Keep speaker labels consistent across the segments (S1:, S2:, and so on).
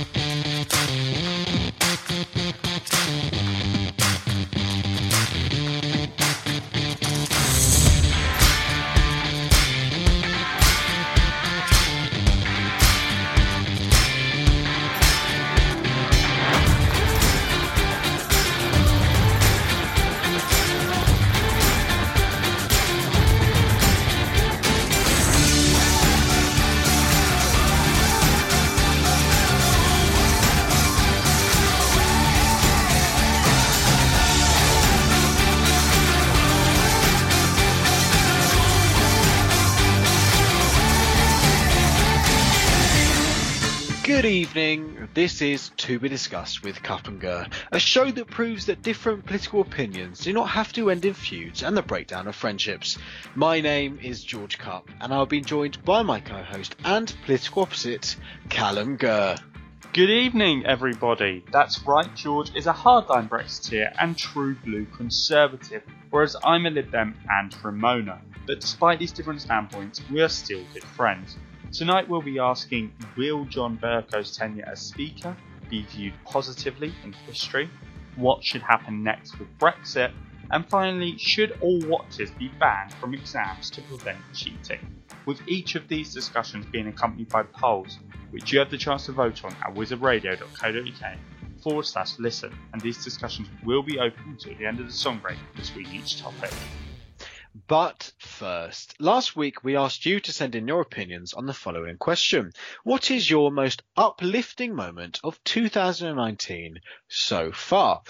S1: Thank you. Evening. This is To Be Discussed with Gur, a show that proves that different political opinions do not have to end in feuds and the breakdown of friendships. My name is George Cup, and I'll be joined by my co-host and political opposite, Callum Gurr.
S2: Good evening, everybody. That's right, George is a hardline Brexiteer and true blue conservative, whereas I'm a Lib Dem and Remoaner. But despite these different standpoints, we are still good friends. Tonight we'll be asking Will John Bercow's tenure as Speaker be viewed positively in history? What should happen next with Brexit? And finally, should all watches be banned from exams to prevent cheating? With each of these discussions being accompanied by polls, which you have the chance to vote on at wizardradio.co.uk forward slash listen, and these discussions will be open until the end of the song break between each topic.
S1: But first, last week we asked you to send in your opinions on the following question. What is your most uplifting moment of 2019 so far?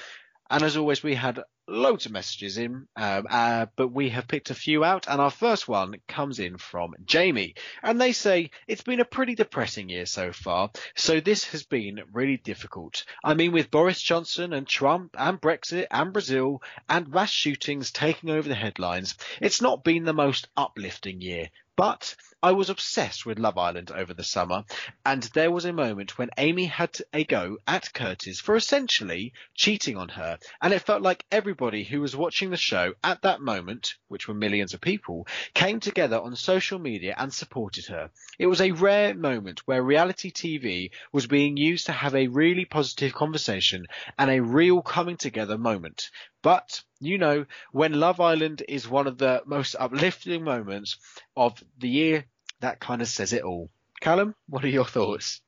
S1: And as always, we had loads of messages in, um, uh, but we have picked a few out. And our first one comes in from Jamie. And they say, it's been a pretty depressing year so far. So this has been really difficult. I mean, with Boris Johnson and Trump and Brexit and Brazil and mass shootings taking over the headlines, it's not been the most uplifting year. But I was obsessed with Love Island over the summer, and there was a moment when Amy had a go at Curtis for essentially cheating on her, and it felt like everybody who was watching the show at that moment, which were millions of people, came together on social media and supported her. It was a rare moment where reality TV was being used to have a really positive conversation and a real coming together moment. But, you know, when Love Island is one of the most uplifting moments of the year, that kind of says it all. Callum, what are your thoughts?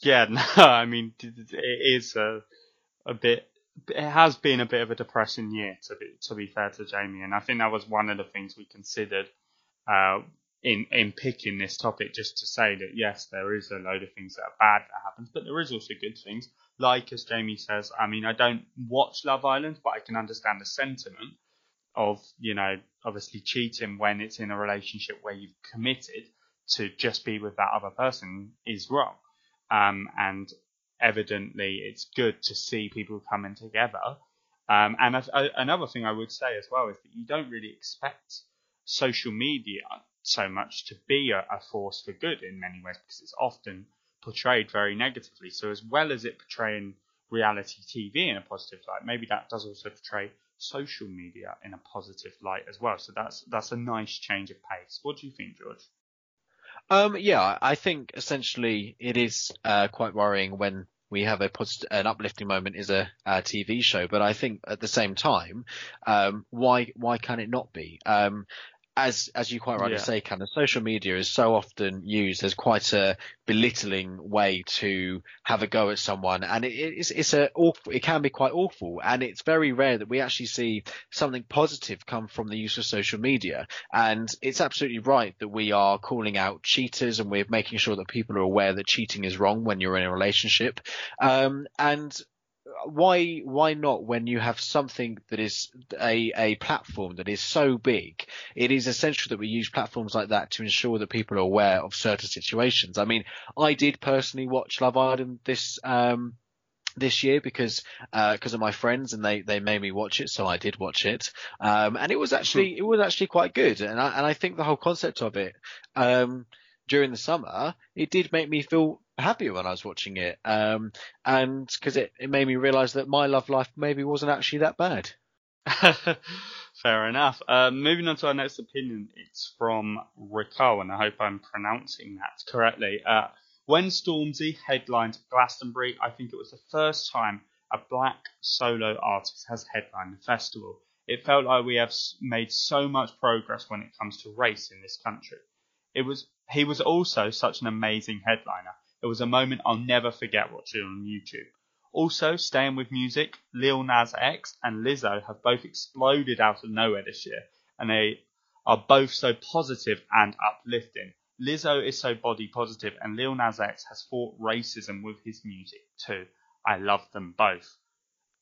S2: Yeah, no, I mean, it is a, a bit, it has been a bit of a depressing year, to be, to be fair to Jamie. And I think that was one of the things we considered, uh, in, in picking this topic, just to say that yes, there is a load of things that are bad that happens, but there is also good things. Like as Jamie says, I mean, I don't watch Love Island, but I can understand the sentiment of, you know, obviously cheating when it's in a relationship where you've committed to just be with that other person is wrong. Um, and evidently it's good to see people coming together. Um, and another thing I would say as well is that you don't really expect social media so much to be a, a force for good in many ways because it's often portrayed very negatively. So as well as it portraying reality TV in a positive light, maybe that does also portray social media in a positive light as well. So that's that's a nice change of pace. What do you think, George?
S1: Um, yeah, I think essentially it is uh, quite worrying when we have a positive, an uplifting moment is a, a, TV show, but I think at the same time, um, why why can it not be? Um, as as you quite rightly yeah. say, Ken, social media is so often used as quite a belittling way to have a go at someone, and it, it's it's a awful, it can be quite awful, and it's very rare that we actually see something positive come from the use of social media. And it's absolutely right that we are calling out cheaters, and we're making sure that people are aware that cheating is wrong when you're in a relationship. Um, and why why not when you have something that is a a platform that is so big? It is essential that we use platforms like that to ensure that people are aware of certain situations. I mean, I did personally watch Love Island this um this year because because uh, of my friends and they they made me watch it, so I did watch it. Um, and it was actually it was actually quite good, and I and I think the whole concept of it um, during the summer it did make me feel happier when I was watching it, um, and because it it made me realise that my love life maybe wasn't actually that bad.
S2: Fair enough. Uh, moving on to our next opinion, it's from Rico, and I hope I'm pronouncing that correctly. Uh, when Stormzy headlined Glastonbury, I think it was the first time a black solo artist has headlined the festival. It felt like we have made so much progress when it comes to race in this country. It was he was also such an amazing headliner. It was a moment I'll never forget watching on YouTube. Also, staying with music, Lil Nas X and Lizzo have both exploded out of nowhere this year, and they are both so positive and uplifting. Lizzo is so body positive, and Lil Nas X has fought racism with his music too. I love them both.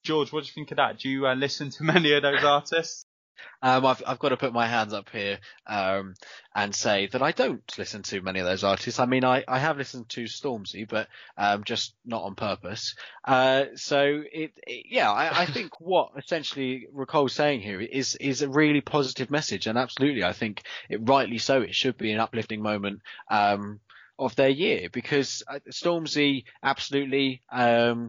S2: George, what do you think of that? Do you uh, listen to many of those artists?
S1: Um, I've, I've got to put my hands up here um, and say that I don't listen to many of those artists. I mean, I, I have listened to Stormzy, but um, just not on purpose. Uh, so it, it yeah, I, I, think what essentially Ricole's saying here is is a really positive message, and absolutely, I think it rightly so. It should be an uplifting moment um, of their year because uh, Stormzy absolutely um,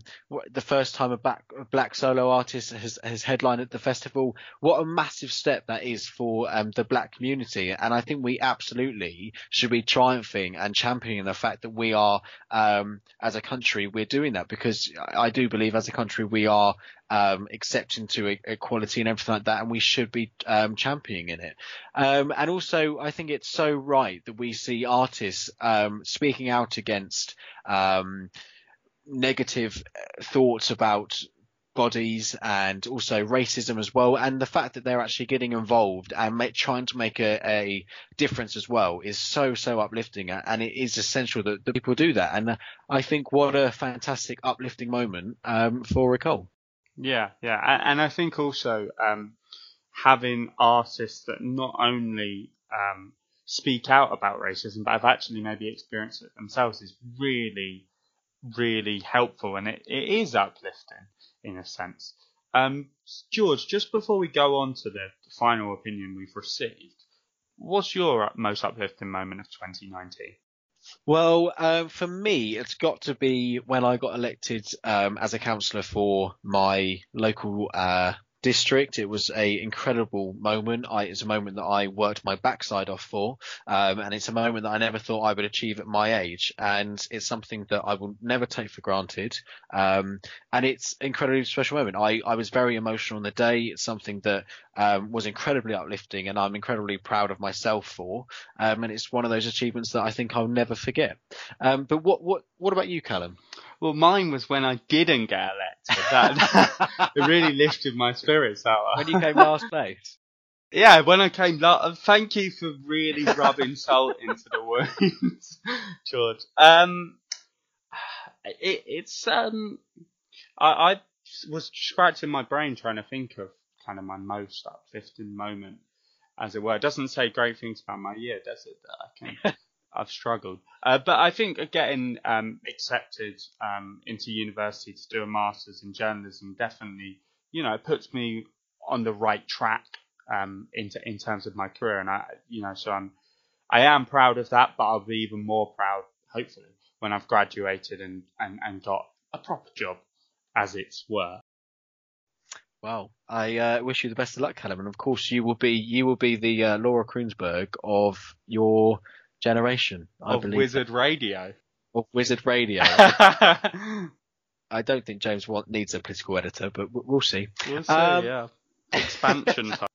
S1: the first time a black, a black solo artist has, has headlined at the festival. What a massive step that is for um, the black community, and I think we absolutely should be triumphing and championing the fact that we are um, as a country we're doing that because I do believe as a country we are um, accepting to equality and everything like that, and we should be um, championing in it. Um, and also, I think it's so right that we see artists um, speaking out against um, negative uh, thoughts about bodies and also racism as well. And the fact that they're actually getting involved and make, trying to make a, a, difference as well is so, so uplifting. And it is essential that, that people do that. And I think what a fantastic uplifting moment um, for Ricole.
S2: Yeah, yeah, and I think also um, having artists that not only um, speak out about racism, but have actually maybe experienced it themselves is really, really helpful, and it, it is uplifting in a sense. Um, George, just before we go on to the final opinion we've received, what's your most uplifting moment of 2019?
S1: Well, uh, for me, it's got to be when I got elected um, as a councillor for my local uh, district. It was a incredible moment. I, it's a moment that I worked my backside off for, um, and it's a moment that I never thought I would achieve at my age. And it's something that I will never take for granted. Um, and it's an incredibly special moment. I, I was very emotional on the day. It's something that um, was incredibly uplifting, and I'm incredibly proud of myself for. Um, and it's one of those achievements that I think I'll never forget. Um, but what what what about you, Callum?
S2: Well, mine was when I didn't get elected. That it really lifted my spirits. That
S1: when you came last place.
S2: Yeah, when I came last. Thank you for really rubbing salt into the wounds, George. Um, it, it's um, I, I was scratching my brain trying to think of kind of my most uplifting moment, as it were. It doesn't say great things about my year, does it? That I can I've struggled. Uh, but I think getting um, accepted um, into university to do a master's in journalism definitely, you know, puts me on the right track um, in, in terms of my career. And I, you know, so I'm, I am proud of that, but I'll be even more proud, hopefully, when I've graduated and, and, and got a proper job, as it were.
S1: Well, I uh, wish you the best of luck, Callum, and of course you will be you will be the uh, Laura Kuenssberg of your generation. I
S2: of
S1: believe
S2: Wizard Radio.
S1: Of Wizard Radio. I don't think James want, needs a political editor, but we'll see.
S2: We'll see. Um, yeah. Expansion time.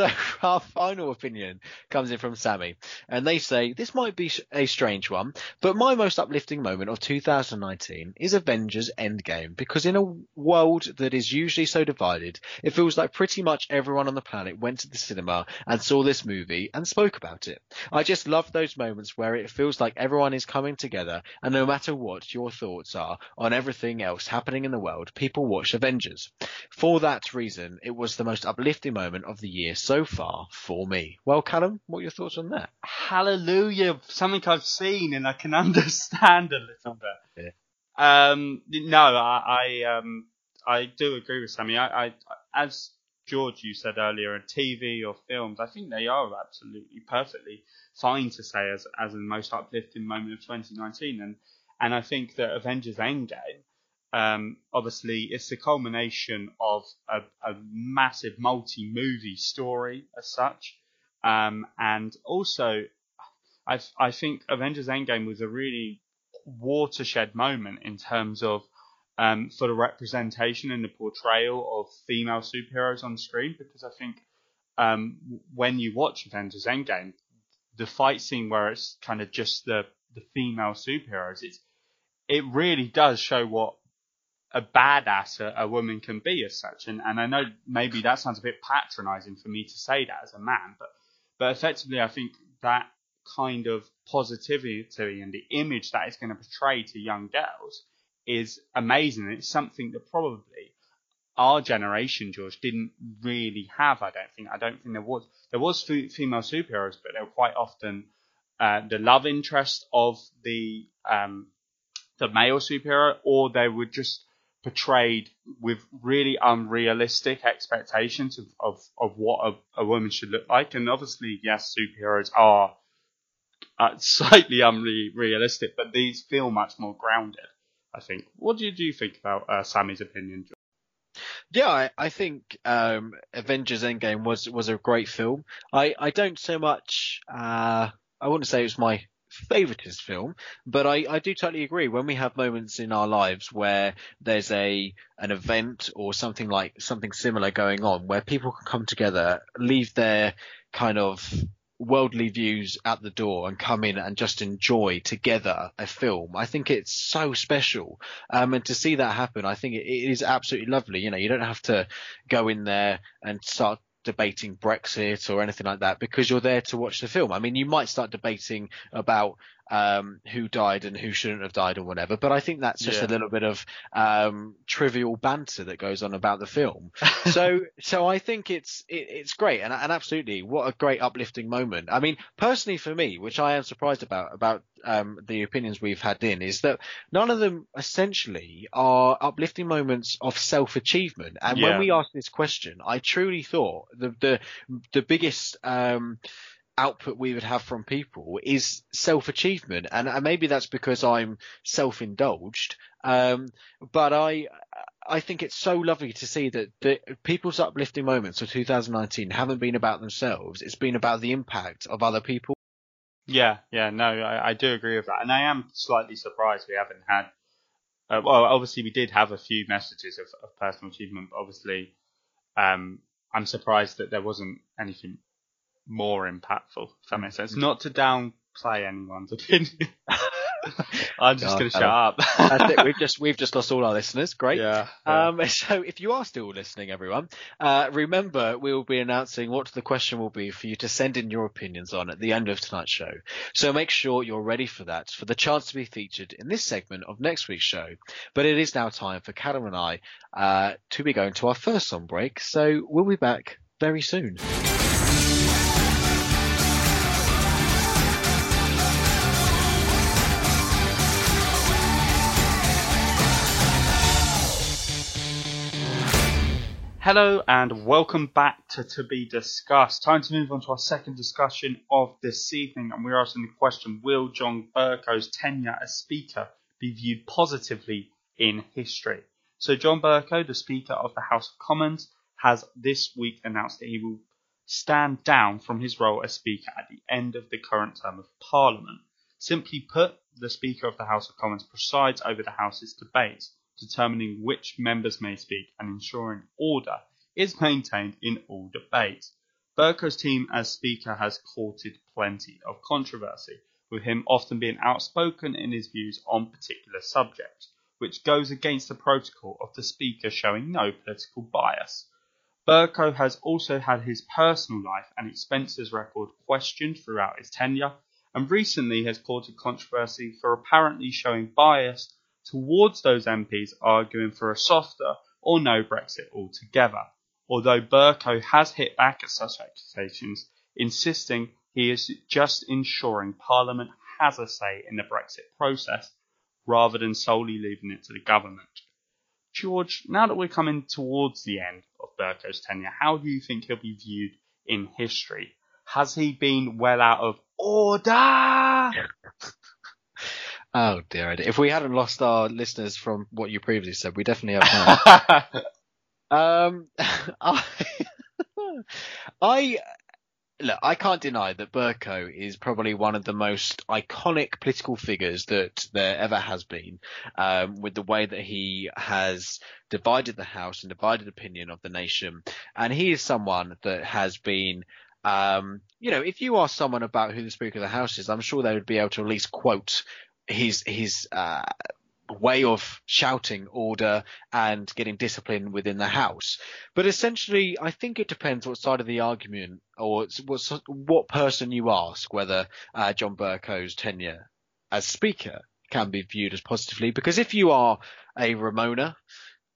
S1: So our final opinion comes in from Sammy, and they say this might be a strange one, but my most uplifting moment of 2019 is Avengers Endgame because in a world that is usually so divided, it feels like pretty much everyone on the planet went to the cinema and saw this movie and spoke about it. I just love those moments where it feels like everyone is coming together, and no matter what your thoughts are on everything else happening in the world, people watch Avengers. For that reason, it was the most uplifting moment of the year far for me. Well, Callum, what are your thoughts on that?
S2: Hallelujah! Something I've seen and I can understand a little bit.
S1: Yeah.
S2: Um, no, I, I, um, I do agree with Sammy. I, I, as George, you said earlier, in TV or films, I think they are absolutely perfectly fine to say as as the most uplifting moment of 2019, and and I think that Avengers Endgame um, obviously, it's the culmination of a, a massive multi-movie story as such, um, and also, I I think Avengers Endgame was a really watershed moment in terms of um, for the representation and the portrayal of female superheroes on screen because I think um, when you watch Avengers Endgame, the fight scene where it's kind of just the the female superheroes, it's it really does show what a badass a, a, woman can be as such. And, and I know maybe that sounds a bit patronizing for me to say that as a man, but, but effectively, I think that kind of positivity and the image that it's going to portray to young girls is amazing. It's something that probably our generation, George, didn't really have. I don't think. I don't think there was there was female superheroes, but they were quite often uh, the love interest of the um, the male superhero, or they were just portrayed with really unrealistic expectations of, of, of what a, a woman should look like. And obviously, yes, superheroes are uh, slightly unrealistic, but these feel much more grounded, I think. What did you think about uh, Sammy's opinion, John?
S1: Yeah, I, I think um, Avengers Endgame was was a great film. I, I don't so much. Uh, I wouldn't say it was my favoritist film, but I, I do totally agree. When we have moments in our lives where there's a an event or something like something similar going on, where people can come together, leave their kind of worldly views at the door and come in and just enjoy together a film. I think it's so special. Um, and to see that happen, I think it, it is absolutely lovely. You know, you don't have to go in there and start debating Brexit or anything like that because you're there to watch the film. I mean, you might start debating about um, who died and who shouldn't have died or whatever. But I think that's just yeah. a little bit of um, trivial banter that goes on about the film. so so I think it's it, it's great and, and absolutely what a great uplifting moment. I mean, personally for me, which I am surprised about about um, the opinions we've had in, is that none of them essentially are uplifting moments of self achievement. And yeah. when we asked this question, I truly thought the the the biggest um, output we would have from people is self achievement, and, maybe that's because I'm self indulged. Um, but I I think it's so lovely to see that the people's uplifting moments of 2019 haven't been about themselves; it's been about the impact of other people.
S2: Yeah, yeah, no, I, I do agree with that, and I am slightly surprised we haven't had. Uh, well, obviously we did have a few messages of, of personal achievement, but obviously, um, I'm surprised that there wasn't anything more impactful. If that makes sense. Not to downplay anyone's opinion. I'm just going to shut up.
S1: That's it. We've just we've just lost all our listeners. Great.
S2: Yeah, yeah.
S1: Um, so if you are still listening, everyone, uh, remember we will be announcing what the question will be for you to send in your opinions on at the end of tonight's show. So make sure you're ready for that, for the chance to be featured in this segment of next week's show. But it is now time for Callum and I uh, to be going to our first song break. So we'll be back very soon.
S2: Hello and welcome back to To Be Discussed. Time to move on to our second discussion of this evening, and we're asking the question Will John Bercow's tenure as Speaker be viewed positively in history? So, John Bercow, the Speaker of the House of Commons, has this week announced that he will stand down from his role as Speaker at the end of the current term of Parliament. Simply put, the Speaker of the House of Commons presides over the House's debates determining which members may speak and ensuring order is maintained in all debates. Bercow's team as Speaker has courted plenty of controversy, with him often being outspoken in his views on particular subjects, which goes against the protocol of the Speaker showing no political bias. Bercow has also had his personal life and expenses record questioned throughout his tenure, and recently has courted controversy for apparently showing bias towards those MPs arguing for a softer or no Brexit altogether although Bercow has hit back at such accusations, insisting he is just ensuring Parliament has a say in the Brexit process rather than solely leaving it to the government. George, now that we're coming towards the end of Bercow's tenure, how do you think he'll be viewed in history? Has he been well out of order?
S1: oh dear! If we hadn't lost our listeners from what you previously said, we definitely have. now. Um, I, I look, I can't deny that Bercow is probably one of the most iconic political figures that there ever has been, um, with the way that he has divided the House and divided opinion of the nation. And he is someone that has been, um, you know, if you ask someone about who the Speaker of the House is, I'm sure they would be able to at least quote his his uh, way of shouting order and getting discipline within the house. But essentially, I think it depends what side of the argument or what, what person you ask whether uh, John Bercow's tenure as Speaker can be viewed as positively. Because if you are a Remoaner,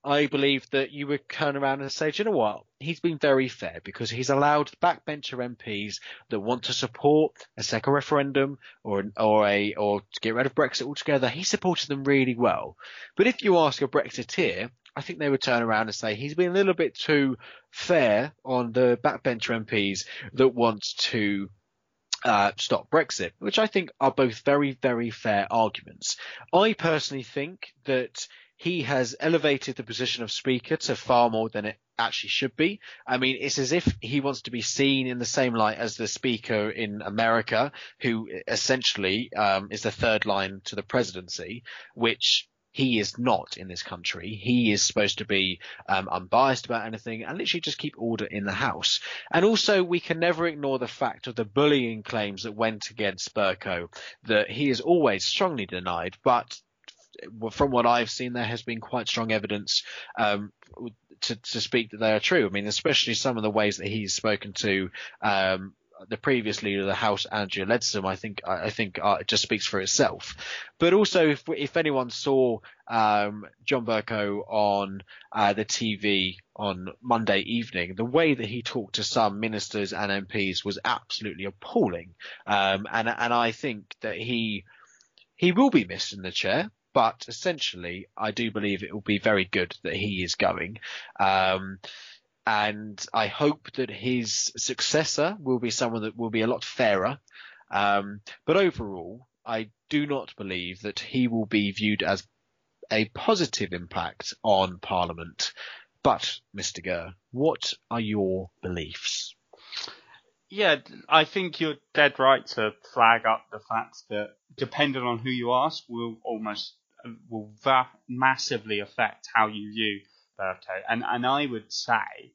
S1: I believe that you would turn around and say, you know what? He's been very fair because he's allowed backbencher MPs that want to support a second referendum or or a or to get rid of Brexit altogether. He supported them really well. But if you ask a Brexiteer, I think they would turn around and say he's been a little bit too fair on the backbencher MPs that want to uh, stop Brexit, which I think are both very, very fair arguments. I personally think that he has elevated the position of speaker to far more than it actually should be. I mean, it's as if he wants to be seen in the same light as the speaker in America, who essentially um, is the third line to the presidency, which he is not in this country. He is supposed to be um, unbiased about anything and literally just keep order in the house. And also, we can never ignore the fact of the bullying claims that went against Bercow that he is always strongly denied, but from what I've seen, there has been quite strong evidence um, to, to speak that they are true. I mean, especially some of the ways that he's spoken to um, the previous leader of the House, Andrea Leadsom, I think I think uh, it just speaks for itself. But also, if if anyone saw um, John Bercow on uh, the TV on Monday evening, the way that he talked to some ministers and MPs was absolutely appalling. Um, and and I think that he he will be missed in the chair but essentially, I do believe it will be very good that he is going. Um, and I hope that his successor will be someone that will be a lot fairer. Um, but overall, I do not believe that he will be viewed as a positive impact on Parliament. But, Mr. Gurr, what are your beliefs?
S2: Yeah, I think you're dead right to flag up the fact that depending on who you ask, will almost will va- massively affect how you view Bercow. And and I would say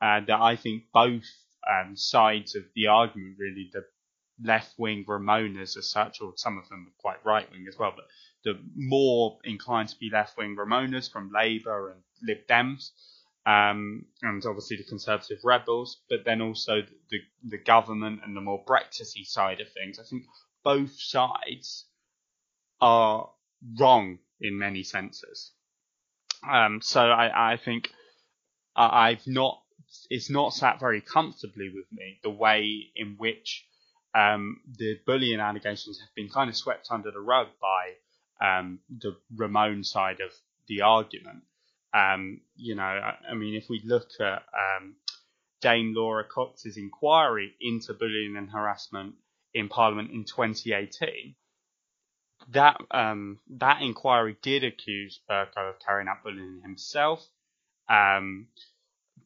S2: uh, that I think both um, sides of the argument, really, the left wing Remoaners as such, or some of them are quite right wing as well, but the more inclined to be left wing Remoaners from Labour and Lib Dems. Um, and obviously the Conservative rebels, but then also the, the government and the more Brexity side of things. I think both sides are wrong in many senses. Um, so I, I think I've not, it's not sat very comfortably with me the way in which um, the bullying allegations have been kind of swept under the rug by um, the Remoan side of the argument. Um, you know, I, I, mean, if we look at um, Dame Laura Cox's inquiry into bullying and harassment in Parliament in 2018, that um, that inquiry did accuse Bercow of carrying out bullying himself, um,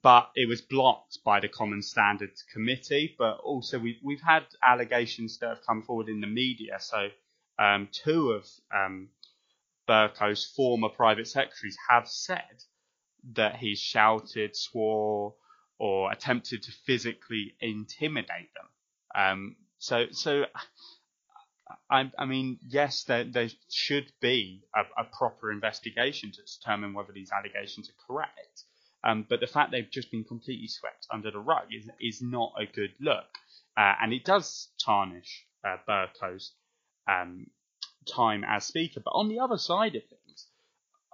S2: but it was blocked by the Common Standards Committee. But also, we've we've had allegations that have come forward in the media. So, um, two of um, Bercow's former private secretaries have said that he shouted, swore, or attempted to physically intimidate them. Um, so, so I, I, mean, yes, there, there should be a, a, proper investigation to determine whether these allegations are correct. Um, but the fact they've just been completely swept under the rug is, is not a good look. Uh, and it does tarnish uh, Bercow's um, time as Speaker. But on the other side of things,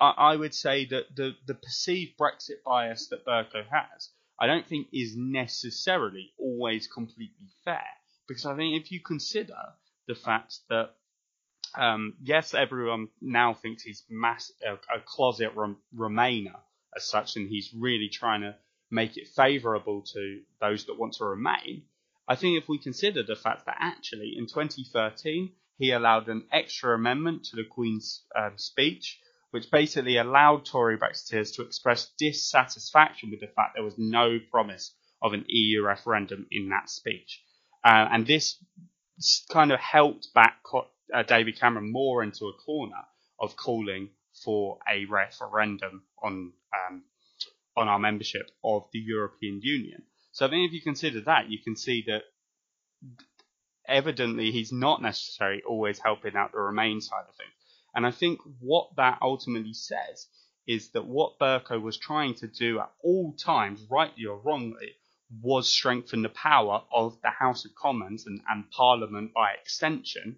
S2: I, I would say that the, the perceived Brexit bias that Bercow has, I don't think is necessarily always completely fair. Because I think if you consider the fact that um, yes, everyone now thinks he's mass, a, a closet Remainer as such, and he's really trying to make it favourable to those that want to remain. I think if we consider the fact that actually in 2013 he allowed an extra amendment to the Queen's um, speech, which basically allowed Tory Brexiteers to express dissatisfaction with the fact there was no promise of an EU referendum in that speech. Uh, and this kind of helped back uh, David Cameron more into a corner of calling for a referendum on um, on our membership of the European Union. So I think if you consider that, you can see that evidently he's not necessarily always helping out the Remain side of things. And I think what that ultimately says is that what Bercow was trying to do at all times, rightly or wrongly, was strengthen the power of the House of Commons and, and Parliament by extension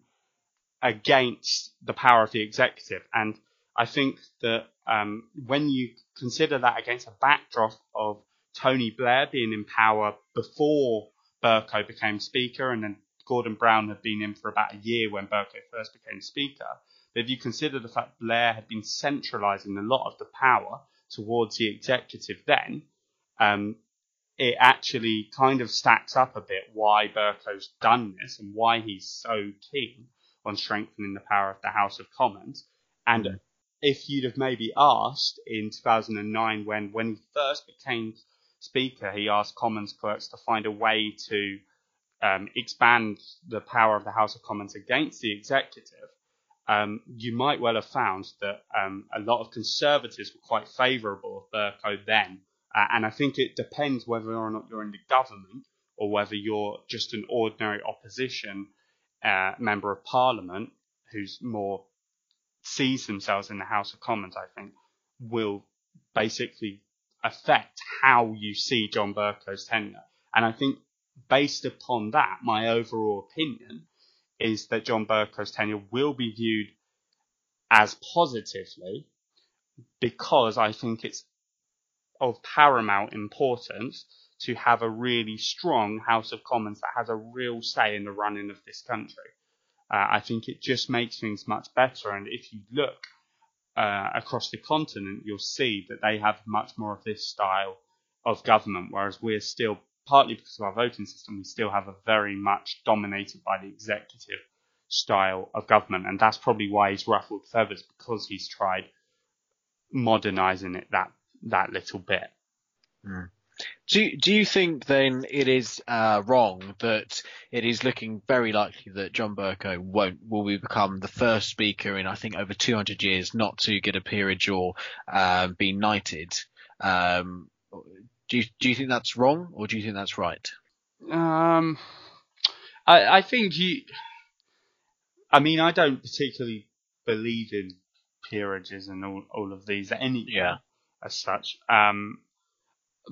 S2: against the power of the executive. And I think that um, when you consider that against a backdrop of Tony Blair being in power before Bercow became Speaker, and then Gordon Brown had been in for about a year when Bercow first became Speaker. But if you consider the fact Blair had been centralising a lot of the power towards the executive then, um, it actually kind of stacks up a bit why Bercow's done this and why he's so keen on strengthening the power of the House of Commons. And mm. if you'd have maybe asked in 2009 when, when he first became Speaker, he asked Commons clerks to find a way to um, expand the power of the House of Commons against the executive, um, you might well have found that um, a lot of Conservatives were quite favourable of Bercow then. Uh, and I think it depends whether or not you're in the government or whether you're just an ordinary opposition uh, member of Parliament who's more sees themselves in the House of Commons, I think, will basically affect how you see John Bercow's tenure. And I think based upon that, my overall opinion is that John Bercow's tenure will be viewed as positively because I think it's of paramount importance to have a really strong House of Commons that has a real say in the running of this country. Uh, I think it just makes things much better. And if you look uh, across the continent, you'll see that they have much more of this style of government, whereas we're still, partly because of our voting system, we still have a very much dominated by the executive style of government. And that's probably why he's ruffled feathers, because he's tried modernizing it that, that little bit.
S1: Mm. Do do you think then it is uh, wrong that it is looking very likely that John Bercow won't will become the first speaker in I think over 200 years not to get a peerage or uh, be knighted? Um, do you do you think that's wrong or do you think that's right?
S2: Um, I I think you. I mean, I don't particularly believe in peerages and all all of these any
S1: yeah.
S2: As such. Um,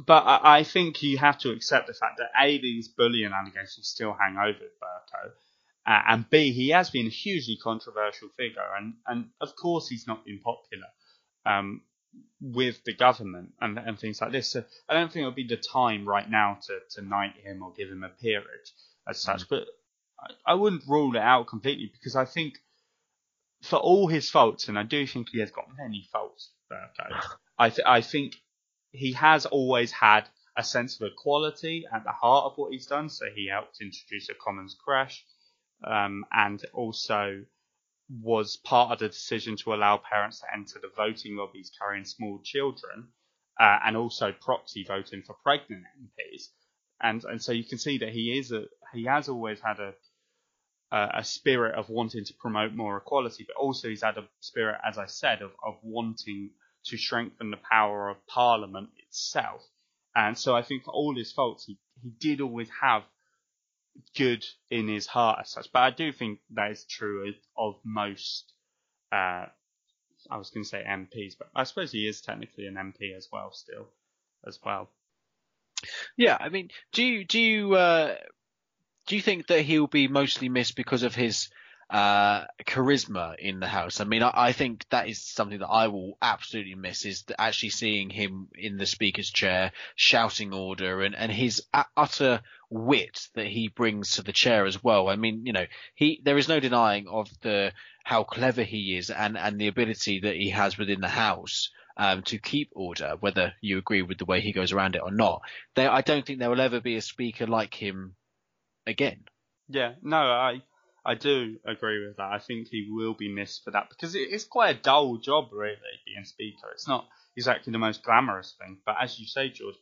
S2: but I, I, think you have to accept the fact that A, these bullying allegations still hang over Bercow, uh, and B, he has been a hugely controversial figure, and, and of course he's not been popular um, with the government and, and things like this. So I don't think it would be the time right now to, to knight him or give him a peerage as such, mm. but I, I wouldn't rule it out completely because I think for all his faults, and I do think he has got many faults, Bercow, I, th- I think he has always had a sense of equality at the heart of what he's done. So he helped introduce a commons crèche, um, and also was part of the decision to allow parents to enter the voting lobbies carrying small children, uh, and also proxy voting for pregnant MPs. And and so you can see that he is a he has always had a a spirit of wanting to promote more equality, but also he's had a spirit, as I said, of, of wanting to strengthen the power of Parliament itself. And so I think for all his faults, he, he did always have good in his heart as such. But I do think that is true of, most, uh, I was going to say MPs, but I suppose he is technically an MP as well, still, as well.
S1: Yeah, I mean, do you do you uh, do you think that he'll be mostly missed because of his uh, charisma in the house. I mean, I, I, think that is something that I will absolutely miss is actually seeing him in the speaker's chair shouting order and, and his utter wit that he brings to the chair as well. I mean, you know, he, there is no denying of the, how clever he is and, and the ability that he has within the house. Um, to keep order, whether you agree with the way he goes around it or not. There, I don't think there will ever be a speaker like him again.
S2: Yeah, no, I I do agree with that. I think he will be missed for that because it's quite a dull job, really, being speaker. It's not exactly the most glamorous thing, but as you say, George,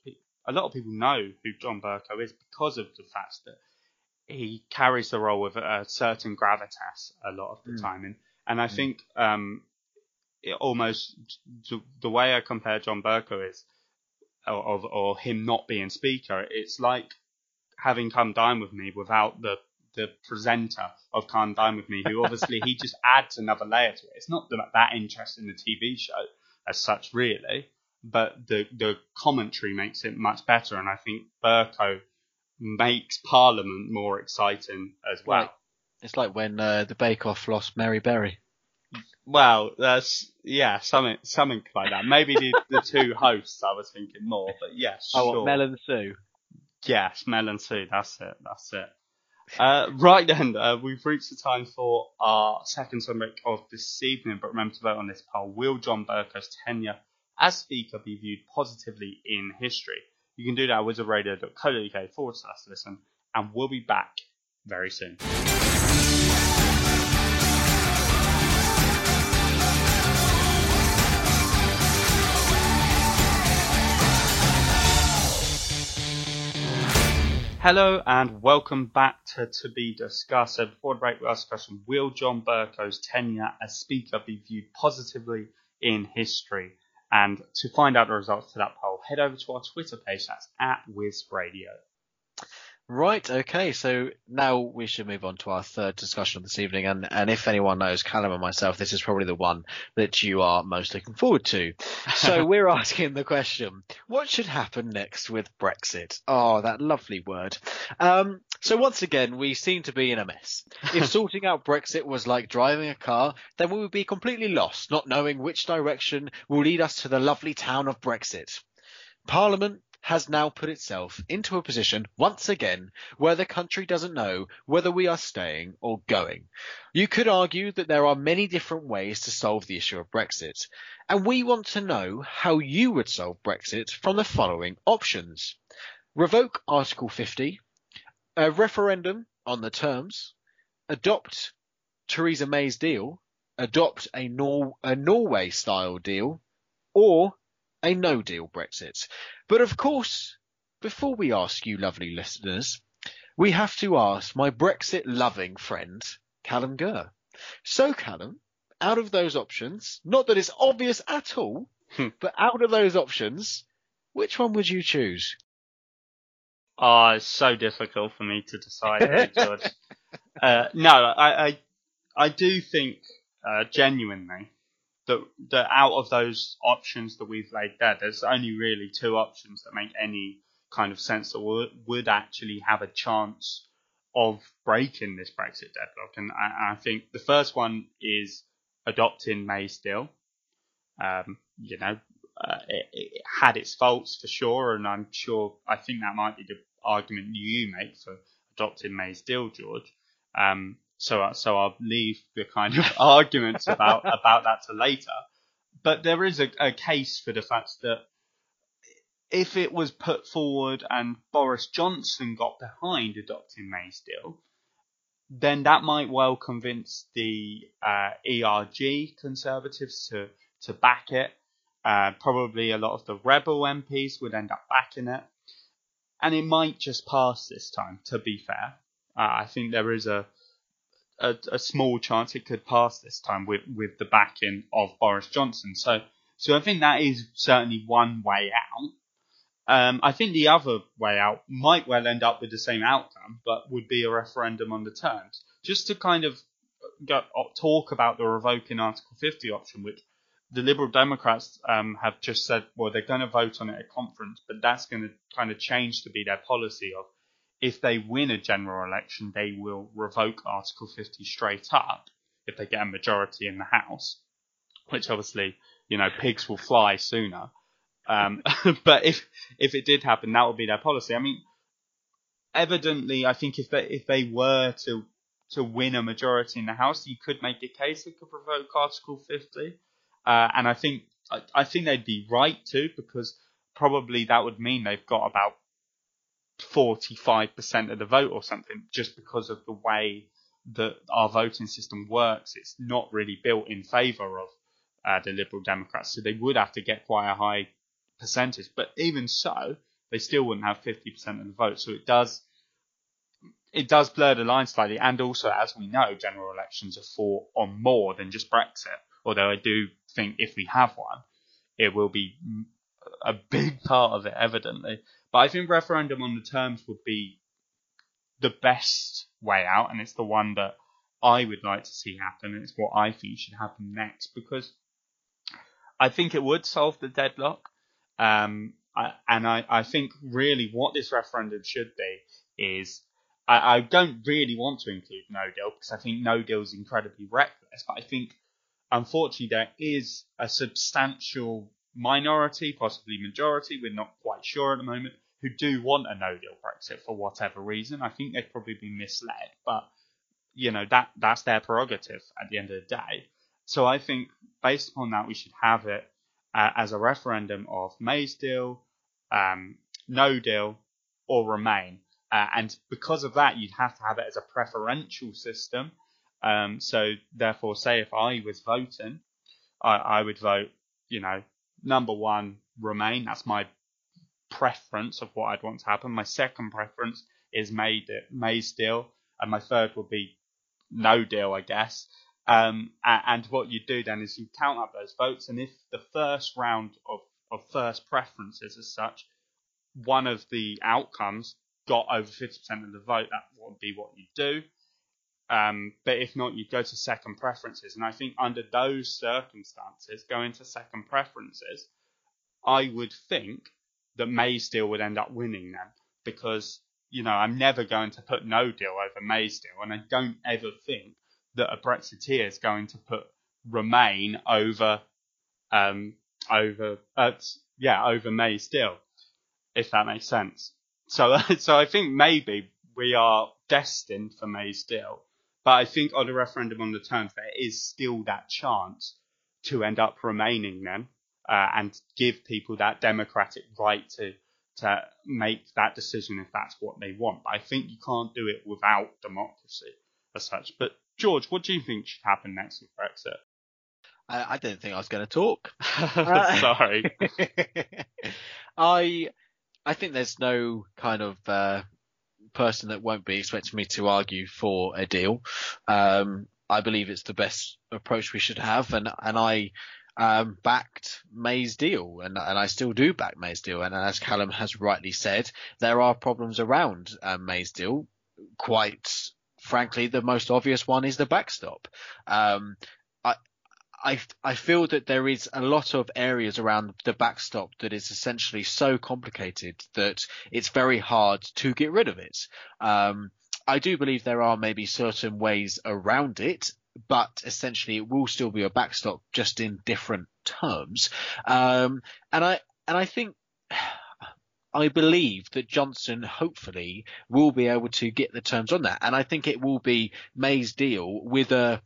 S2: a lot of people know who John Bercow is because of the fact that he carries the role with a certain gravitas a lot of the mm. time, and and I mm. think um, it almost the way I compare John Bercow is of or him not being speaker, it's like having come dine with me without the the presenter of Come Dine with Me, who obviously he just adds another layer to it. It's not that, that interesting in the TV show as such, really, but the the commentary makes it much better, and I think Bercow makes Parliament more exciting as well. Right.
S1: It's like when uh, the Bake Off lost Mary Berry.
S2: Well, that's yeah, something something like that. Maybe the, the two hosts I was thinking more, but yes.
S1: Yeah,
S2: oh,
S1: sure. Mel and Sue.
S2: Yes, Mel and Sue. That's it. That's it. Uh, right then, uh, we've reached the time for our second subject of this evening, but remember to vote on this poll. Will John Bercow's tenure as Speaker be viewed positively in history? You can do that at wizardradio.co.uk forward slash listen, and we'll be back very soon. Hello and welcome back to To Be Discussed. So before the break, we asked the question, will John Bercow's tenure as Speaker be viewed positively in history? And to find out the results to that poll, head over to our Twitter page, that's at Wiz Radio.
S1: Right, okay, so now we should move on to our third discussion of this evening. And, and if anyone knows Callum and myself, this is probably the one that you are most looking forward to. So we're asking the question, what should happen next with Brexit? Oh, that lovely word. Um, so once again, we seem to be in a mess. If sorting out Brexit was like driving a car, then we would be completely lost, not knowing which direction will lead us to the lovely town of Brexit. Parliament has now put itself into a position once again where the country doesn't know whether we are staying or going. You could argue that there are many different ways to solve the issue of Brexit, and we want to know how you would solve Brexit from the following options. Revoke Article 50, a referendum on the terms, adopt Theresa May's deal, adopt a, Nor- a Norway style deal, or a no deal Brexit. But of course, before we ask you lovely listeners, we have to ask my Brexit loving friend, Callum Gurr. So, Callum, out of those options, not that it's obvious at all, hmm. but out of those options, which one would you choose?
S2: Oh, it's so difficult for me to decide, George. uh, no, I, I, I do think, uh, genuinely, that that out of those options that we've laid there, there's only really two options that make any kind of sense that would, would actually have a chance of breaking this Brexit deadlock. And I, I think the first one is adopting May's deal. Um, you know, uh, it, it, had its faults for sure, and I'm sure I think that might be the argument you make for adopting May's deal, George. Um, so so I'll leave the kind of arguments about about that to later. But there is a, a case for the fact that if it was put forward and Boris Johnson got behind adopting May's deal, then that might well convince the uh, ERG Conservatives to to back it. Uh, probably a lot of the Rebel MPs would end up backing it, and it might just pass this time. To be fair, uh, I think there is a a, a, small chance it could pass this time with, with the backing of Boris Johnson. So, so I think that is certainly one way out. Um, I think the other way out might well end up with the same outcome, but would be a referendum on the terms. Just to kind of go, talk about the revoking Article 50 option, which the Liberal Democrats um, have just said, well, they're going to vote on it at conference, but that's going to kind of change to be their policy of if they win a general election, they will revoke Article 50 straight up if they get a majority in the House, which obviously, you know, pigs will fly sooner. Um, but if if it did happen, that would be their policy. I mean, evidently, I think if they if they were to to win a majority in the House, you could make a case they could revoke Article 50. Uh, and I think I, I think they'd be right too, because probably that would mean they've got about 45% of the vote or something, just because of the way that our voting system works. It's not really built in favour of uh, the Liberal Democrats, so they would have to get quite a high percentage. But even so, they still wouldn't have 50% of the vote. So it does it does blur the line slightly. And also, as we know, general elections are fought on more than just Brexit. Although I do think if we have one, it will be a big part of it, evidently. But I think referendum on the terms would be the best way out, and it's the one that I would like to see happen, and it's what I think should happen next because I think it would solve the deadlock. Um, I, and I, I think really what this referendum should be is I, I don't really want to include no deal because I think no deal is incredibly reckless, but I think unfortunately there is a substantial minority, possibly majority, we're not quite sure at the moment, who do want a no deal Brexit for whatever reason. I think they've probably been misled, but you know that that's their prerogative at the end of the day. So I think based upon that, we should have it uh, as a referendum of May's deal, um, no deal, or remain. Uh, and because of that, you'd have to have it as a preferential system. Um, so therefore, say if I was voting, I, I would vote, you know, number one, remain. That's my preference of what I'd want to happen. My second preference is May, May's deal, and my third would be no deal, I guess. Um, and what you do then is you count up those votes, and if the first round of, of first preferences as such, one of the outcomes got over 50% of the vote, that would be what you do. Um, but if not, you go to second preferences. And I think under those circumstances, going to second preferences, I would think that May's deal would end up winning then because, you know, I'm never going to put no deal over May's deal. And I don't ever think that a Brexiteer is going to put Remain over, um, over, uh, yeah, over May's deal, if that makes sense. So, so I think maybe we are destined for May's deal, but I think on a referendum on the terms, there is still that chance to end up remaining then, uh, and give people that democratic right to to make that decision if that's what they want. But I think you can't do it without democracy as such. But George, what do you think should happen next with Brexit?
S1: I, I didn't think I was going to talk.
S2: Sorry.
S1: I I think there's no kind of uh, person that won't be expecting me to argue for a deal. Um, I believe it's the best approach we should have, and and I um, backed May's deal, and and I still do back May's deal. And as Callum has rightly said, there are problems around um, May's deal. Quite frankly, the most obvious one is the backstop. Um, I, I, feel that there is a lot of areas around the backstop that is essentially so complicated that it's very hard to get rid of it. Um, I do believe there are maybe certain ways around it, but essentially it will still be a backstop just in different terms. Um, and I, and I think I believe that Johnson hopefully will be able to get the terms on that, and I think it will be May's deal with a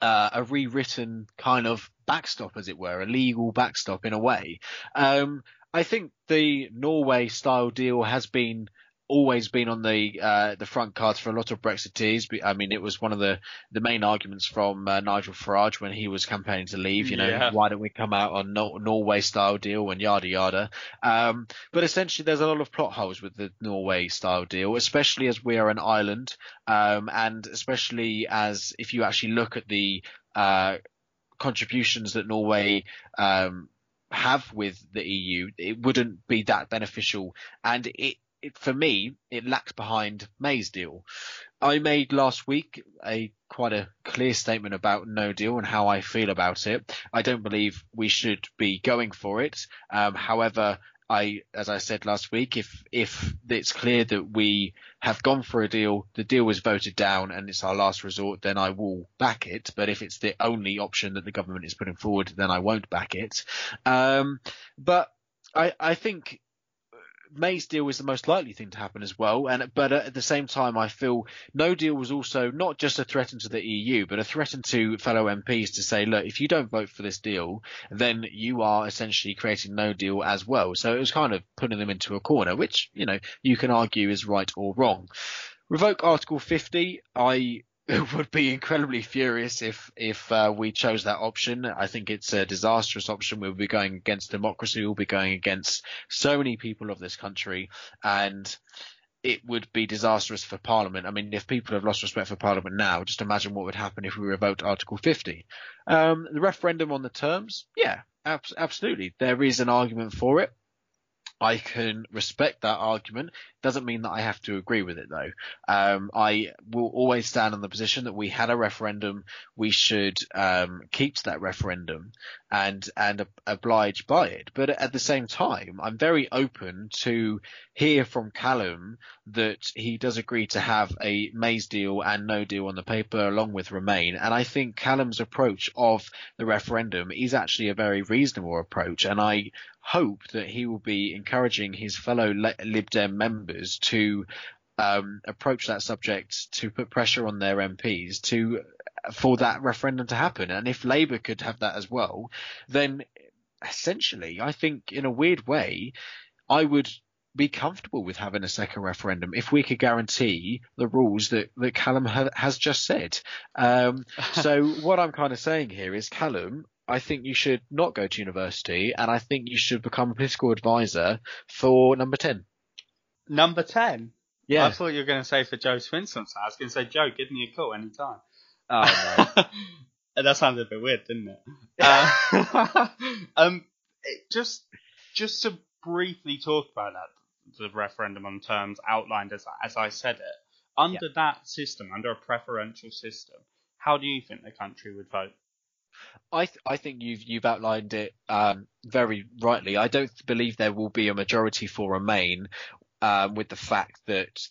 S1: uh, a rewritten kind of backstop, as it were, a legal backstop in a way. Um, I think the Norway style deal has been always been on the uh, the front cards for a lot of Brexiteers. I mean, it was one of the, the main arguments from uh, Nigel Farage when he was campaigning to leave. You know, yeah. why don't we come out on no- Norway style deal and yada yada. Um, but essentially, there's a lot of plot holes with the Norway style deal, especially as we are an island, um, and especially as if you actually look at the uh, contributions that Norway um, have with the EU, it wouldn't be that beneficial. And it, it, for me, it lacks behind May's deal. I made last week a quite a clear statement about no deal and how I feel about it. I don't believe we should be going for it. Um, however, I, as I said last week, if if it's clear that we have gone for a deal, the deal was voted down, and it's our last resort, then I will back it. But if it's the only option that the government is putting forward, then I won't back it. Um, but I, I think May's deal was the most likely thing to happen as well. And but at the same time, I feel no deal was also not just a threat to the EU, but a threat to fellow MPs to say, look, if you don't vote for this deal, then you are essentially creating no deal as well. So it was kind of putting them into a corner, which you know you can argue is right or wrong. Revoke Article 50. I would be incredibly furious if if uh, we chose that option. I think it's a disastrous option. We'll be going against democracy. We'll be going against so many people of this country, and it would be disastrous for Parliament. I mean, if people have lost respect for Parliament now, just imagine what would happen if we revoked Article 50. Um, the referendum on the terms, yeah, ab- absolutely. There is an argument for it. I can respect that argument. Doesn't mean that I have to agree with it though. Um, I will always stand on the position that we had a referendum. We should um, keep to that referendum and and oblige by it. But at the same time, I'm very open to hear from Callum that he does agree to have a May's deal and no deal on the paper along with Remain. And I think Callum's approach of the referendum is actually a very reasonable approach. And I hope that he will be encouraging his fellow Lib Dem members to um, approach that subject to put pressure on their MPs to for that referendum to happen. And if Labour could have that as well, then essentially, I think in a weird way, I would be comfortable with having a second referendum if we could guarantee the rules that, that Callum ha- has just said. Um, so what I'm kind of saying here is, Callum, I think you should not go to university, and I think you should become a political advisor for number ten.
S2: Number ten.
S1: Yeah.
S2: I thought you were going to say for Jo Swinson's. I was going to say, Jo, give me a call anytime.
S1: Oh,
S2: no. that sounded a bit weird, didn't it? uh, um, it just just to briefly talk about that, the referendum on terms outlined as as I said it. Under yeah. that system, under a preferential system, how do you think the country would vote?
S1: I th- I think you've you've outlined it um, very rightly. I don't believe there will be a majority for Remain, um, with the fact that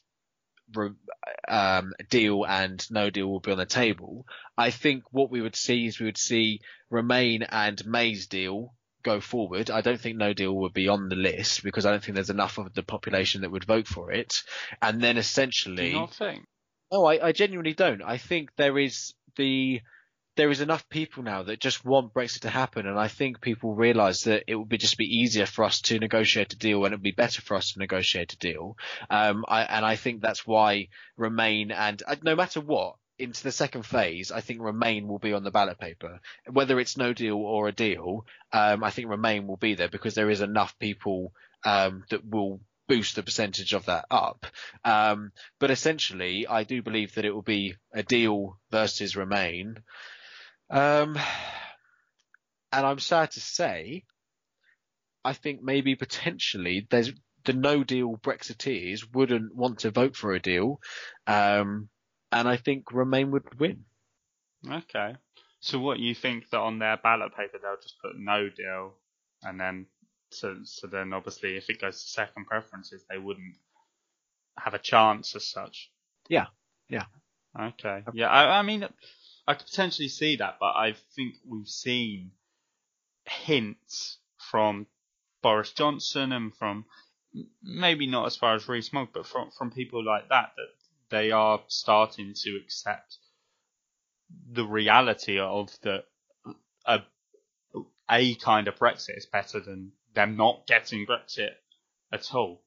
S1: um, deal and no deal will be on the table. I think what we would see is we would see Remain and May's deal go forward. I don't think no deal would be on the list because I don't think there's enough of the population that would vote for it. And then essentially,
S2: Do you not think?
S1: No, I, I genuinely don't. I think there is the there is enough people now that just want Brexit to happen, and I think people realise that it would be just be easier for us to negotiate a deal, and it would be better for us to negotiate a deal. Um, I, and I think that's why Remain and uh, no matter what. Into the second phase, I think Remain will be on the ballot paper. Whether it's no deal or a deal, um, I think Remain will be there because there is enough people um, that will boost the percentage of that up. Um, but essentially, I do believe that it will be a deal versus Remain. Um, and I'm sad to say, I think maybe potentially there's the no deal Brexiteers wouldn't want to vote for a deal. Um, and I think Remain would win.
S2: Okay. So what you think that on their ballot paper they'll just put no deal and then so so then obviously if it goes to second preferences they wouldn't have a chance as such.
S1: Yeah. Yeah.
S2: Okay. Yeah, I, I mean I could potentially see that, but I think we've seen hints from Boris Johnson and from maybe not as far as Rees-Mogg, but from from people like that that they are starting to accept the reality of that a a kind of Brexit is better than them not getting Brexit at all.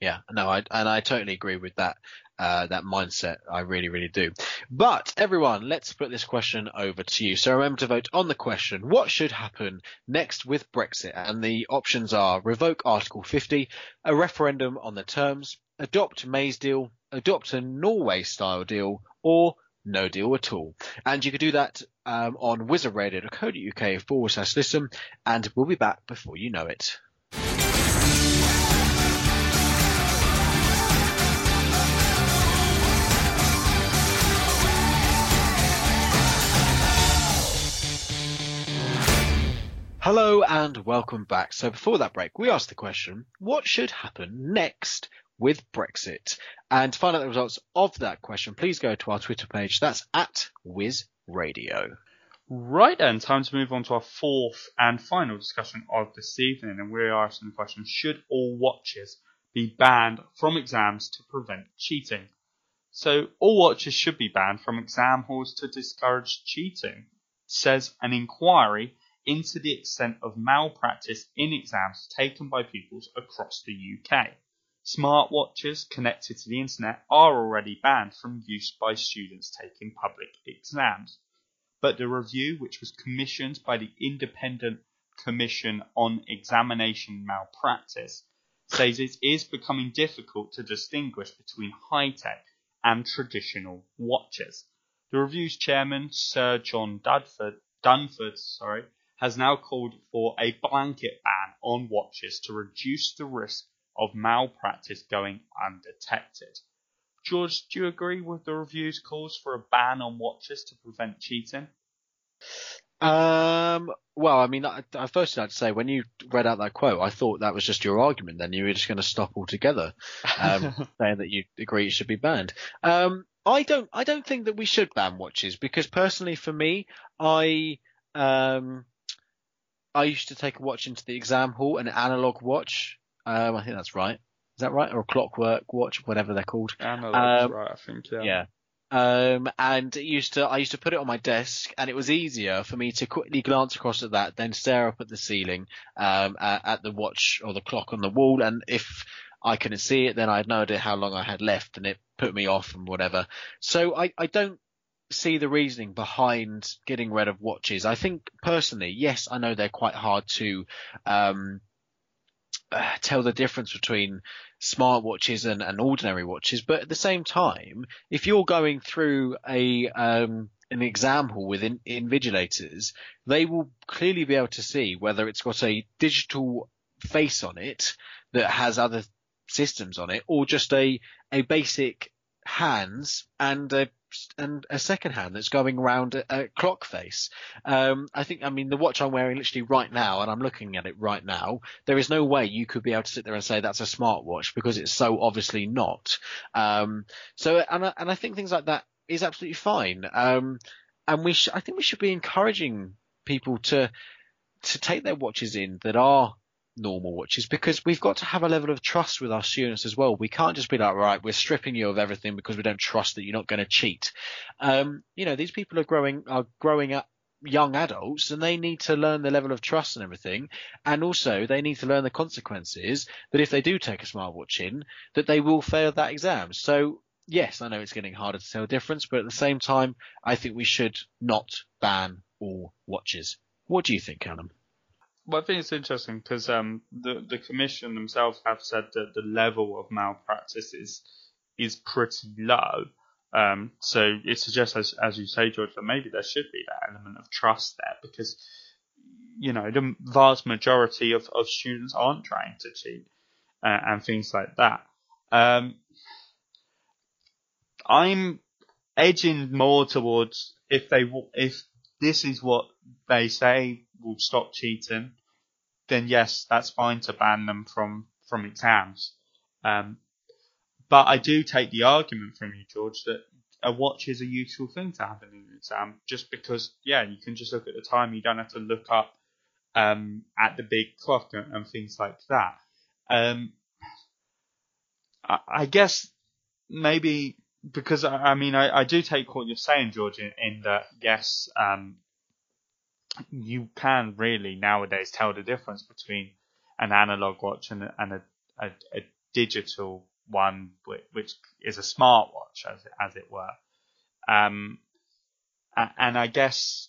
S1: Yeah, no, I, and I totally agree with that uh, that mindset. I really, really do. But everyone, let's put this question over to you. So remember to vote on the question: What should happen next with Brexit? And the options are: revoke Article 50, a referendum on the terms, adopt May's deal, adopt a Norway-style deal, or no deal at all. And you can do that um, on wizardradio.co.uk forward slash listen, and we'll be back before you know it. Hello and welcome back. So before that break, we asked the question, what should happen next with Brexit? And to find out the results of that question, please go to our Twitter page. That's at Wiz Radio.
S2: Right then, time to move on to our fourth and final discussion of this evening. And we're asking the question, should all watches be banned from exams to prevent cheating? So all watches should be banned from exam halls to discourage cheating, says an inquiry into the extent of malpractice in exams taken by pupils across the UK. Smartwatches connected to the internet are already banned from use by students taking public exams. But the review, which was commissioned by the Independent Commission on Examination Malpractice, says it is becoming difficult to distinguish between high tech and traditional watches. The review's chairman, Sir John Dunford, Dunford sorry, has now called for a blanket ban on watches to reduce the risk of malpractice going undetected. George, do you agree with the review's calls for a ban on watches to prevent cheating?
S1: Um, well, I mean, I, I first had to say when you read out that quote, I thought that was just your argument. Then you were just going to stop altogether, um, saying that you agree it should be banned. Um, I don't, I don't think that we should ban watches because personally, for me, I, um, I used to take a watch into the exam hall, an analog watch. Um, I think that's right. Is that right? Or a clockwork watch, whatever they're called.
S2: Analog,
S1: Um,
S2: right? I think yeah.
S1: Yeah. Um, and it used to, I used to put it on my desk and it was easier for me to quickly glance across at that, then stare up at the ceiling, um, at, at the watch or the clock on the wall. And if I couldn't see it, then I had no idea how long I had left and it put me off and whatever. So I, I don't see the reasoning behind getting rid of watches. I think personally, yes, I know they're quite hard to, um, uh, tell the difference between smartwatches and, and ordinary watches. But at the same time, if you're going through a um, an example with in, invigilators, they will clearly be able to see whether it's got a digital face on it that has other systems on it, or just a a basic hands and a and a second hand that's going around a, a clock face. Um, I think, I mean, the watch I'm wearing literally right now, and I'm looking at it right now. There is no way you could be able to sit there and say that's a smartwatch because it's so obviously not. Um, so, and I, and I think things like that is absolutely fine. Um, and we, sh- I think we should be encouraging people to to take their watches in that are normal watches because we've got to have a level of trust with our students as well. We can't just be like, right, we're stripping you of everything because we don't trust that you're not going to cheat. Um, you know, these people are growing are growing up young adults and they need to learn the level of trust and everything. And also they need to learn the consequences that if they do take a smartwatch in, that they will fail that exam. So yes, I know it's getting harder to tell the difference, but at the same time, I think we should not ban all watches. What do you think, Callum?
S2: Well, I think it's interesting because um, the the commission themselves have said that the level of malpractice is is pretty low. Um, so it suggests, as as you say, George, that maybe there should be that element of trust there because you know the vast majority of, of students aren't trying to cheat uh, and things like that. Um, I'm edging more towards if they if this is what they say will stop cheating, then yes, that's fine to ban them from from exams. Um, but I do take the argument from you, George, that a watch is a useful thing to have in an exam, just because yeah, you can just look at the time. You don't have to look up um, at the big clock and, and things like that. Um, I, I guess maybe because I, mean I, I do take what you're saying, George, in, in that yes, um, you can really nowadays tell the difference between an analog watch and, a, and a, a, a digital one, which is a smartwatch, as as it were. Um, and I guess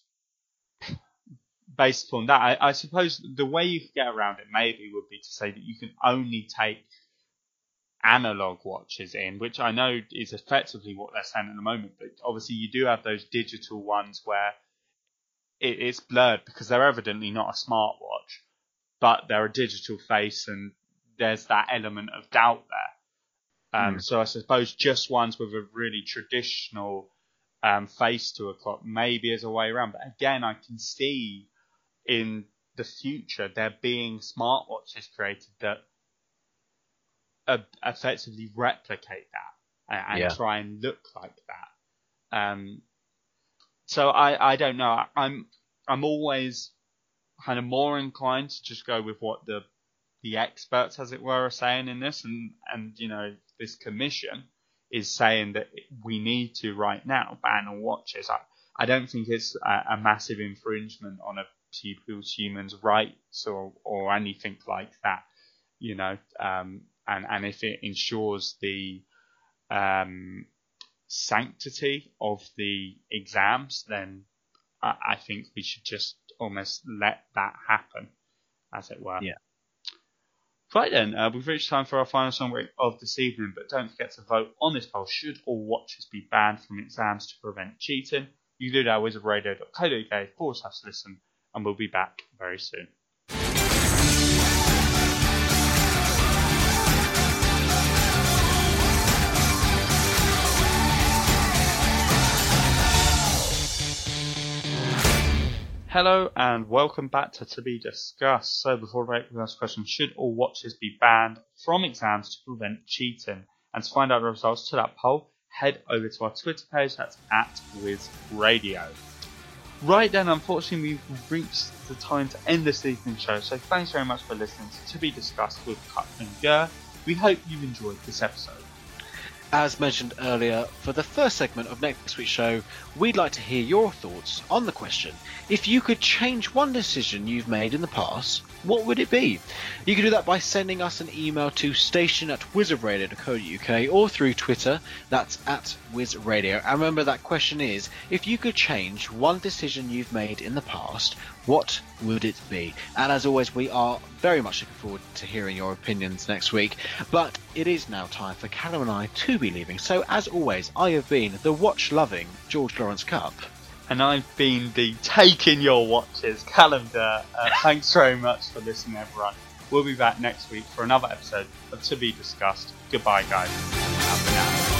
S2: based upon that, I, I, suppose the way you could get around it maybe would be to say that you can only take analog watches in, which I know is effectively what they're saying at the moment. But obviously, you do have those digital ones where it, it's blurred because they're evidently not a smartwatch, but they're a digital face, and there's that element of doubt there. Um, mm. So I suppose just ones with a really traditional um, face to a clock maybe as a way around. But again, I can see in the future there being smartwatches created that uh, effectively replicate that and, and yeah. try and look like that. Um, so I, I don't know. I'm I'm always kind of more inclined to just go with what the the experts, as it were, are saying in this, and and you know this commission is saying that we need to right now ban all watches. I I don't think it's a, a massive infringement on a people's humans' rights or or anything like that. You know, um, and and if it ensures the um, sanctity of the exams, then I, I think we should just almost let that happen, as it were.
S1: Yeah.
S2: Right then, uh, we've reached time for our final summary of this evening, but don't forget to vote on this poll. Should all watches be banned from exams to prevent cheating? You can do that at wizardradio.co.uk forward slash listen, and we'll be back very soon. Hello and welcome back to To Be Discussed. So before we the first question, should all watches be banned from exams to prevent cheating? And to find out the results to that poll, head over to our Twitter page, that's at WizRadio. Right then, unfortunately, we've reached the time to end this evening's show, so thanks very much for listening to To Be Discussed with Cut and Gurr. We hope you've enjoyed this episode.
S1: As mentioned earlier, for the first segment of next week's show, we'd like to hear your thoughts on the question. If you could change one decision you've made in the past, what would it be? You can do that by sending us an email to station at wizardradio.co.uk or through Twitter, that's at wizradio. And remember that question is, if you could change one decision you've made in the past, what would it be? And as always, we are very much looking forward to hearing your opinions next week. But it is now time for Callum and I to be leaving. So as always, I have been the watch-loving George Lawrence Cup
S2: and I've been the taking your watches calendar. Uh, thanks very much for listening, everyone. We'll be back next week for another episode of To Be Discussed. Goodbye, guys.